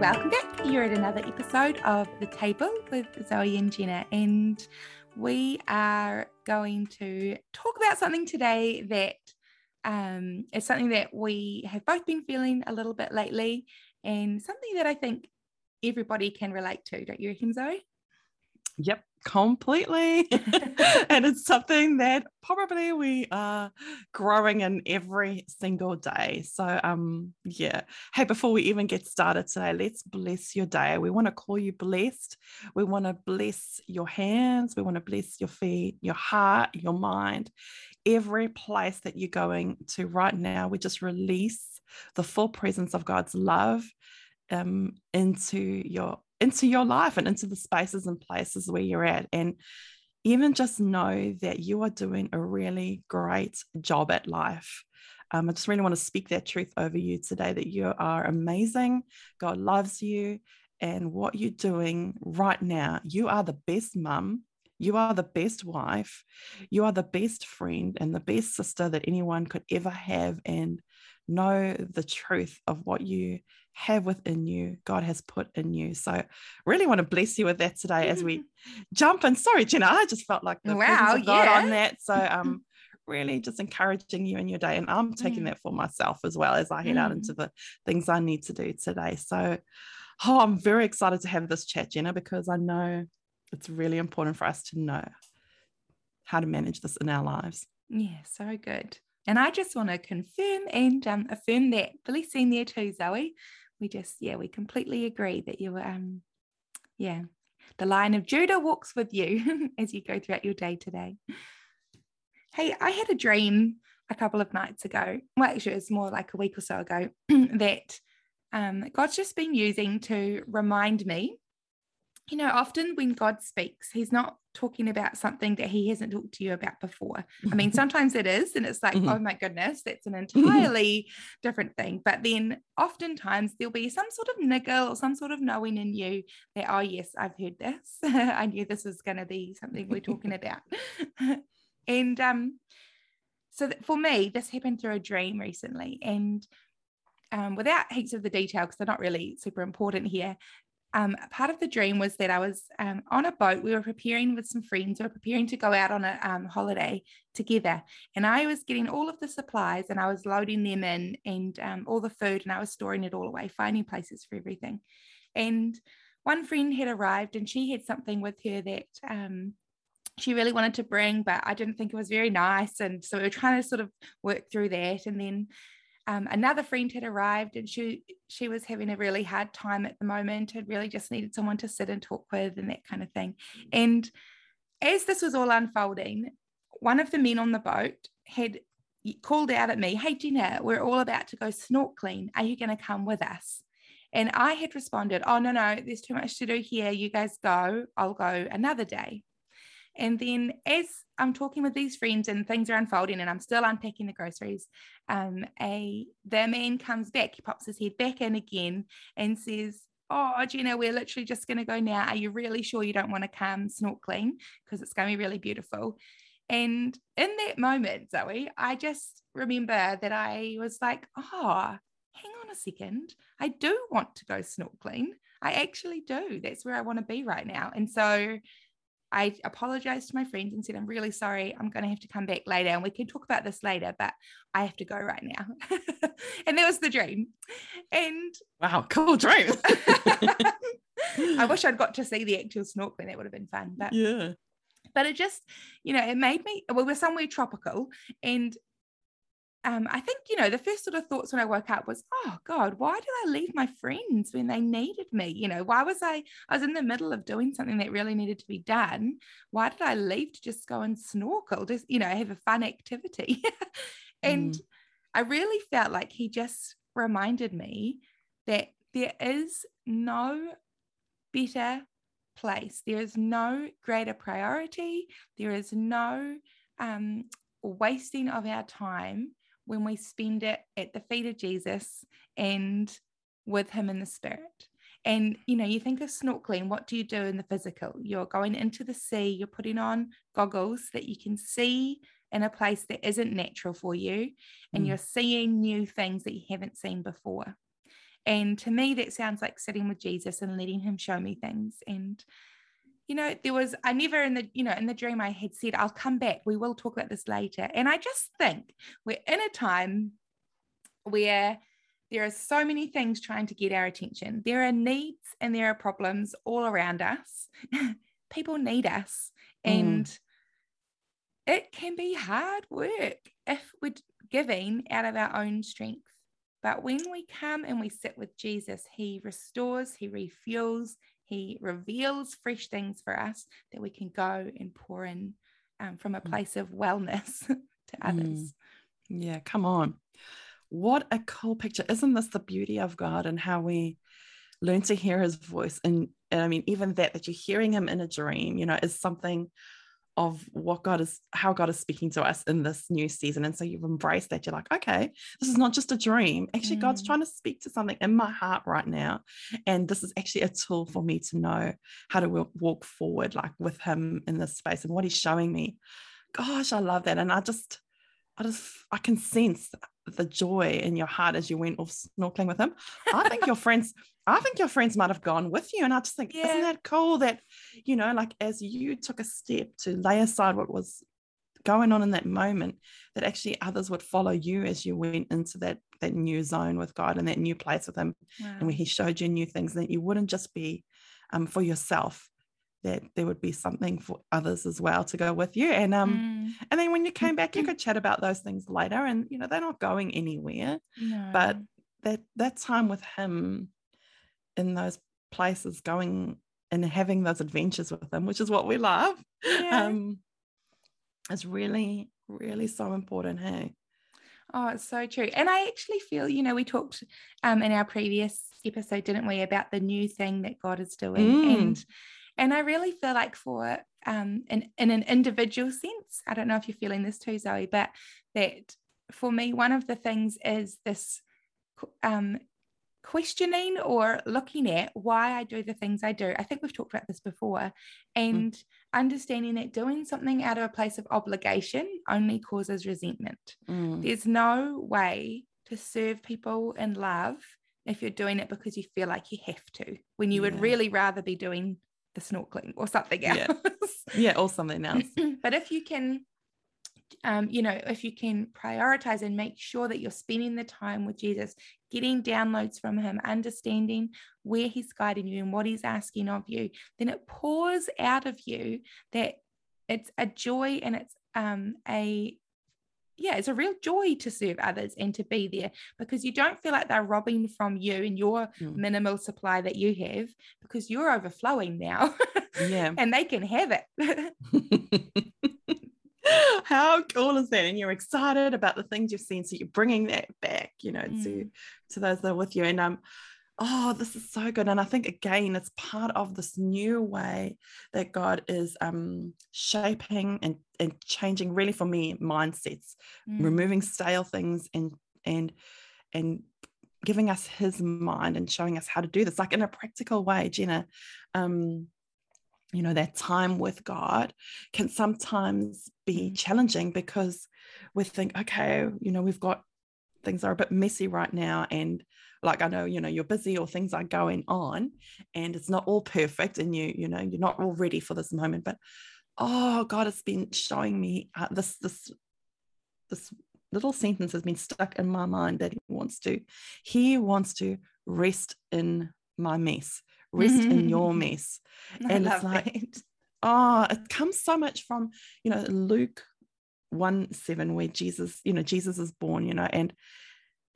welcome back. You're at another episode of The Table with Zoe and Jenna, and we are going to talk about something today that um, is something that we have both been feeling a little bit lately, and something that I think everybody can relate to. Don't you reckon, Zoe? Yep, completely. and it's something that probably we are growing in every single day. So, um, yeah. Hey, before we even get started today, let's bless your day. We want to call you blessed. We want to bless your hands. We want to bless your feet, your heart, your mind, every place that you're going to right now. We just release the full presence of God's love um, into your into your life and into the spaces and places where you're at. And even just know that you are doing a really great job at life. Um, I just really want to speak that truth over you today that you are amazing. God loves you. And what you're doing right now, you are the best mum. You are the best wife. You are the best friend and the best sister that anyone could ever have. And know the truth of what you have within you, God has put in you. So, really want to bless you with that today as we jump in. Sorry, Jenna, I just felt like the wow, of God yeah. on that. So, um, really just encouraging you in your day, and I'm taking mm. that for myself as well as I head mm. out into the things I need to do today. So, oh, I'm very excited to have this chat, Jenna, because I know it's really important for us to know how to manage this in our lives. Yeah, so good. And I just want to confirm and um, affirm that blessing there too, Zoe. We just, yeah, we completely agree that you um, yeah, the Lion of Judah walks with you as you go throughout your day today. Hey, I had a dream a couple of nights ago. Well, actually, it was more like a week or so ago that um, God's just been using to remind me you know, often when God speaks, he's not talking about something that he hasn't talked to you about before. I mean, sometimes it is, and it's like, mm-hmm. oh my goodness, that's an entirely different thing. But then oftentimes there'll be some sort of niggle or some sort of knowing in you that, oh, yes, I've heard this. I knew this was going to be something we're talking about. and um, so for me, this happened through a dream recently. And um, without heaps of the detail, because they're not really super important here, um, part of the dream was that I was um, on a boat. We were preparing with some friends. We were preparing to go out on a um, holiday together. And I was getting all of the supplies and I was loading them in and um, all the food and I was storing it all away, finding places for everything. And one friend had arrived and she had something with her that um, she really wanted to bring, but I didn't think it was very nice. And so we were trying to sort of work through that. And then um, another friend had arrived and she she was having a really hard time at the moment and really just needed someone to sit and talk with and that kind of thing. And as this was all unfolding one of the men on the boat had called out at me hey Jenna we're all about to go snorkeling are you going to come with us? And I had responded oh no no there's too much to do here. You guys go. I'll go another day and then as I'm talking with these friends and things are unfolding and I'm still unpacking the groceries, um, a the man comes back, he pops his head back in again and says, Oh, Jenna, we're literally just going to go now. Are you really sure you don't want to come snorkeling? Because it's going to be really beautiful. And in that moment, Zoe, I just remember that I was like, oh, hang on a second. I do want to go snorkeling. I actually do. That's where I want to be right now. And so I apologized to my friends and said, I'm really sorry. I'm going to have to come back later and we can talk about this later, but I have to go right now. and that was the dream. And wow, cool dream. I wish I'd got to see the actual snorkeling. That would have been fun. But yeah. But it just, you know, it made me, we were somewhere tropical and um, I think, you know, the first sort of thoughts when I woke up was, oh God, why did I leave my friends when they needed me? You know, why was I, I was in the middle of doing something that really needed to be done. Why did I leave to just go and snorkel, just, you know, have a fun activity? and mm. I really felt like he just reminded me that there is no better place. There is no greater priority. There is no um, wasting of our time when we spend it at the feet of Jesus and with Him in the Spirit. And you know, you think of snorkeling, what do you do in the physical? You're going into the sea, you're putting on goggles that you can see in a place that isn't natural for you, and mm. you're seeing new things that you haven't seen before. And to me, that sounds like sitting with Jesus and letting him show me things. And you know, there was, I never in the, you know, in the dream I had said, I'll come back. We will talk about this later. And I just think we're in a time where there are so many things trying to get our attention. There are needs and there are problems all around us. People need us. Mm. And it can be hard work if we're giving out of our own strength. But when we come and we sit with Jesus, He restores, He refuels, He reveals fresh things for us that we can go and pour in um, from a mm. place of wellness to others. Mm. Yeah, come on. What a cool picture. Isn't this the beauty of God and how we learn to hear his voice? And, and I mean, even that, that you're hearing him in a dream, you know, is something of what God is, how God is speaking to us in this new season. And so you've embraced that. You're like, okay, this is not just a dream. Actually, mm. God's trying to speak to something in my heart right now. And this is actually a tool for me to know how to walk forward, like with Him in this space and what He's showing me. Gosh, I love that. And I just, I just, I can sense the joy in your heart as you went off snorkeling with him. I think your friends, I think your friends might have gone with you. And I just think, yeah. isn't that cool that, you know, like as you took a step to lay aside what was going on in that moment, that actually others would follow you as you went into that that new zone with God and that new place with him. Wow. And where he showed you new things, that you wouldn't just be um, for yourself, that there would be something for others as well to go with you and um mm. and then when you came back you could chat about those things later and you know they're not going anywhere no. but that that time with him in those places going and having those adventures with them, which is what we love yeah. um is really really so important hey Oh, it's so true. And I actually feel, you know, we talked um in our previous episode, didn't we, about the new thing that God is doing. Mm. And and I really feel like for um, in, in an individual sense, I don't know if you're feeling this too, Zoe, but that for me, one of the things is this um, questioning or looking at why I do the things I do. I think we've talked about this before, mm. and mm. understanding that doing something out of a place of obligation only causes resentment. Mm. There's no way to serve people in love if you're doing it because you feel like you have to, when you yeah. would really rather be doing the snorkeling or something else. Yeah, yeah or something else. but if you can, um, you know, if you can prioritize and make sure that you're spending the time with Jesus, getting downloads from Him, understanding where He's guiding you and what He's asking of you, then it pours out of you that it's a joy and it's um, a yeah, it's a real joy to serve others and to be there because you don't feel like they're robbing from you and your mm. minimal supply that you have because you're overflowing now. Yeah. and they can have it. How cool is that? And you're excited about the things you've seen. So you're bringing that back, you know, mm. to, to those that are with you. And um, oh, this is so good. And I think again, it's part of this new way that God is um, shaping and, and changing really for me mindsets, mm. removing stale things and and and giving us his mind and showing us how to do this, like in a practical way, Jenna. Um, you know, that time with God can sometimes be mm. challenging because we think, okay, you know, we've got things are a bit messy right now and like i know you know you're busy or things are going on and it's not all perfect and you you know you're not all ready for this moment but oh god it's been showing me uh, this this this little sentence has been stuck in my mind that he wants to he wants to rest in my mess rest mm-hmm. in your mess and it's like it. oh it comes so much from you know luke 1 7 where jesus you know jesus is born you know and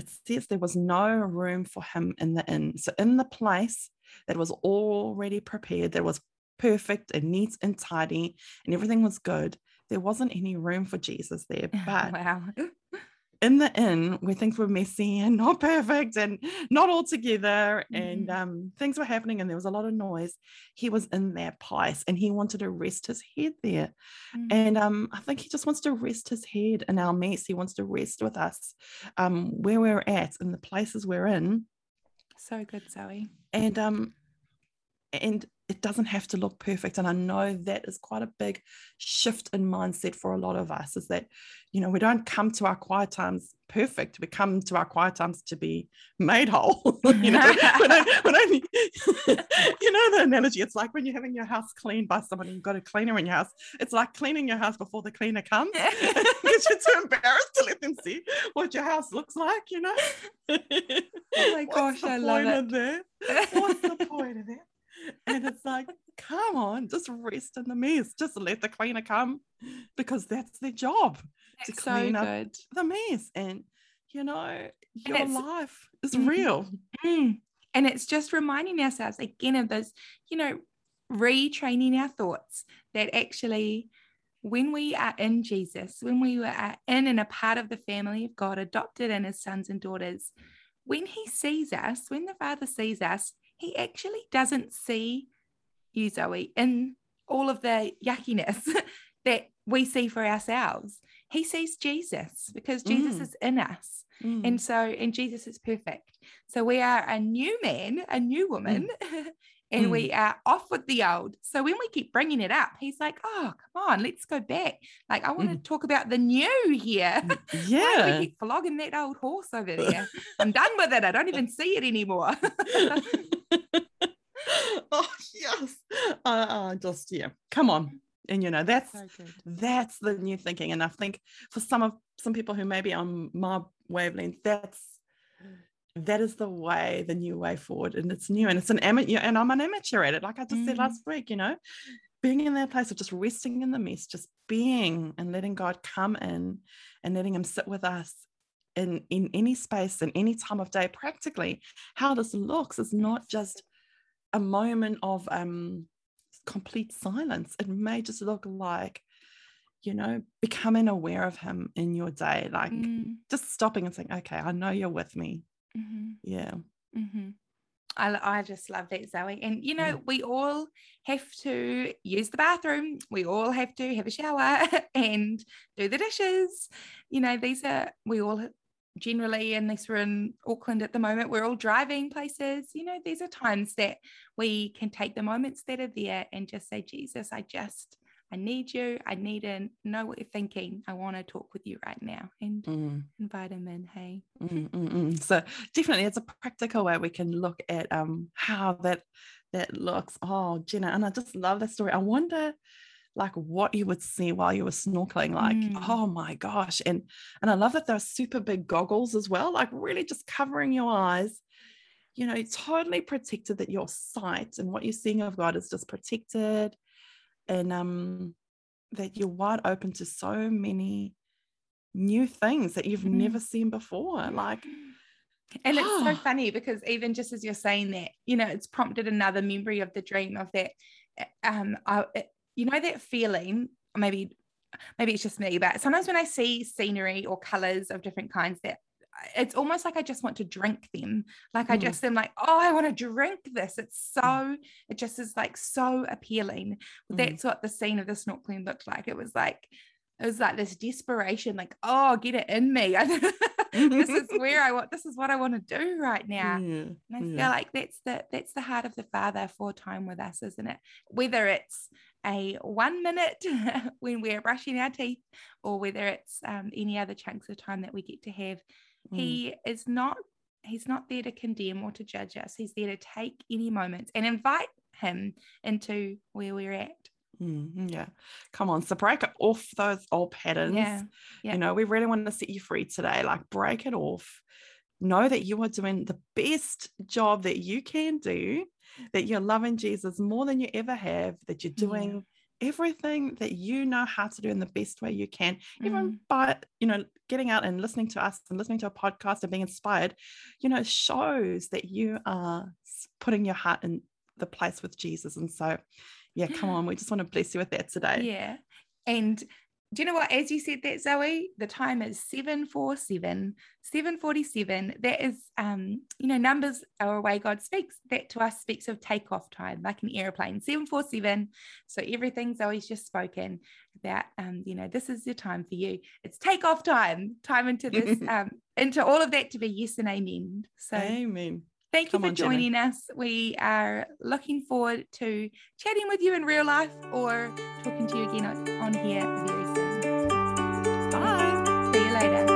it says there was no room for him in the inn. So, in the place that was already prepared, that was perfect and neat and tidy, and everything was good, there wasn't any room for Jesus there. But wow in the inn where things were messy and not perfect and not all together mm-hmm. and um, things were happening and there was a lot of noise. He was in that place and he wanted to rest his head there. Mm-hmm. and um, i think he just wants to rest his head in our mess. He wants to rest with us um, where we're at and the places we're in. So good zoe. And um and it doesn't have to look perfect. And I know that is quite a big shift in mindset for a lot of us is that, you know, we don't come to our quiet times perfect. We come to our quiet times to be made whole. you know, when I, when I, you know the analogy. It's like when you're having your house cleaned by someone and you've got a cleaner in your house. It's like cleaning your house before the cleaner comes because you're too embarrassed to let them see what your house looks like. You know. oh my gosh, I love it. What's the point of that? And it's like, come on, just rest in the mess. Just let the cleaner come because that's their job that's to clean so up the mess. And you know, your life is mm-hmm. real. Mm, and it's just reminding ourselves again of this, you know, retraining our thoughts that actually when we are in Jesus, when we are in and a part of the family of God, adopted in his sons and daughters, when he sees us, when the Father sees us, he actually doesn't see you, Zoe, in all of the yuckiness that we see for ourselves. He sees Jesus because Jesus mm. is in us. Mm. And so, and Jesus is perfect. So we are a new man, a new woman, mm. and mm. we are off with the old. So when we keep bringing it up, he's like, "Oh, come on, let's go back. Like I want to mm. talk about the new here. Yeah, we keep flogging that old horse over there. I'm done with it. I don't even see it anymore." Yes, uh, just yeah, come on. And you know that's so that's the new thinking, and I think for some of some people who may be on my wavelength, that's that is the way, the new way forward. And it's new and it's an amateur, and I'm an amateur at it. Like I just mm. said last week, you know, being in that place of just resting in the mess, just being and letting God come in and letting Him sit with us in, in any space and any time of day. Practically, how this looks is not just a moment of um, complete silence. It may just look like you know, becoming aware of him in your day, like mm. just stopping and saying, okay, I know you're with me. Mm-hmm. Yeah. Mm-hmm. I, I just love that, Zoe. And, you know, mm. we all have to use the bathroom. We all have to have a shower and do the dishes. You know, these are, we all generally, unless we're in Auckland at the moment, we're all driving places. You know, these are times that we can take the moments that are there and just say, Jesus, I just, I need you. I need to know what you're thinking. I want to talk with you right now and mm. invite him in. Hey. Mm, mm, mm, so definitely it's a practical way we can look at um how that that looks. Oh, Jenna, and I just love that story. I wonder like what you would see while you were snorkeling like mm. oh my gosh and and i love that those super big goggles as well like really just covering your eyes you know totally protected that your sight and what you're seeing of god is just protected and um, that you're wide open to so many new things that you've mm. never seen before. Like, and it's so funny because even just as you're saying that, you know, it's prompted another memory of the dream of that. Eh, um, I, eh, you know, that feeling, maybe, maybe it's just me, but sometimes when I see scenery or colors of different kinds that it's almost like I just want to drink them. Like I mm. just am like, oh, I want to drink this. It's so, mm. it just is like so appealing. Mm. That's what the scene of the snorkeling looked like. It was like, it was like this desperation, like, oh, get it in me. this is where I want, this is what I want to do right now. And I feel like that's the that's the heart of the Father for time with us, isn't it? Whether it's a one minute when we're brushing our teeth or whether it's um, any other chunks of time that we get to have Mm. He is not he's not there to condemn or to judge us. He's there to take any moments and invite him into where we're at. Mm, yeah. Come on. So break off those old patterns. Yeah. yeah. You know, we really want to set you free today. Like break it off. Know that you are doing the best job that you can do, that you're loving Jesus more than you ever have, that you're doing everything that you know how to do in the best way you can, mm. even by, you know, getting out and listening to us and listening to a podcast and being inspired, you know, shows that you are putting your heart in the place with Jesus. And so, yeah, come on, we just want to bless you with that today. Yeah. And do you know what? As you said that, Zoe, the time is 747, 747. That is, um, you know, numbers are a way God speaks. That to us speaks of takeoff time, like an airplane, 747. So everything Zoe's just spoken about, um, you know, this is the time for you. It's takeoff time, time into this, um, into all of that to be yes and amen. So, amen. Thank you Come for on, joining us. We are looking forward to chatting with you in real life or talking to you again on on here Sayra.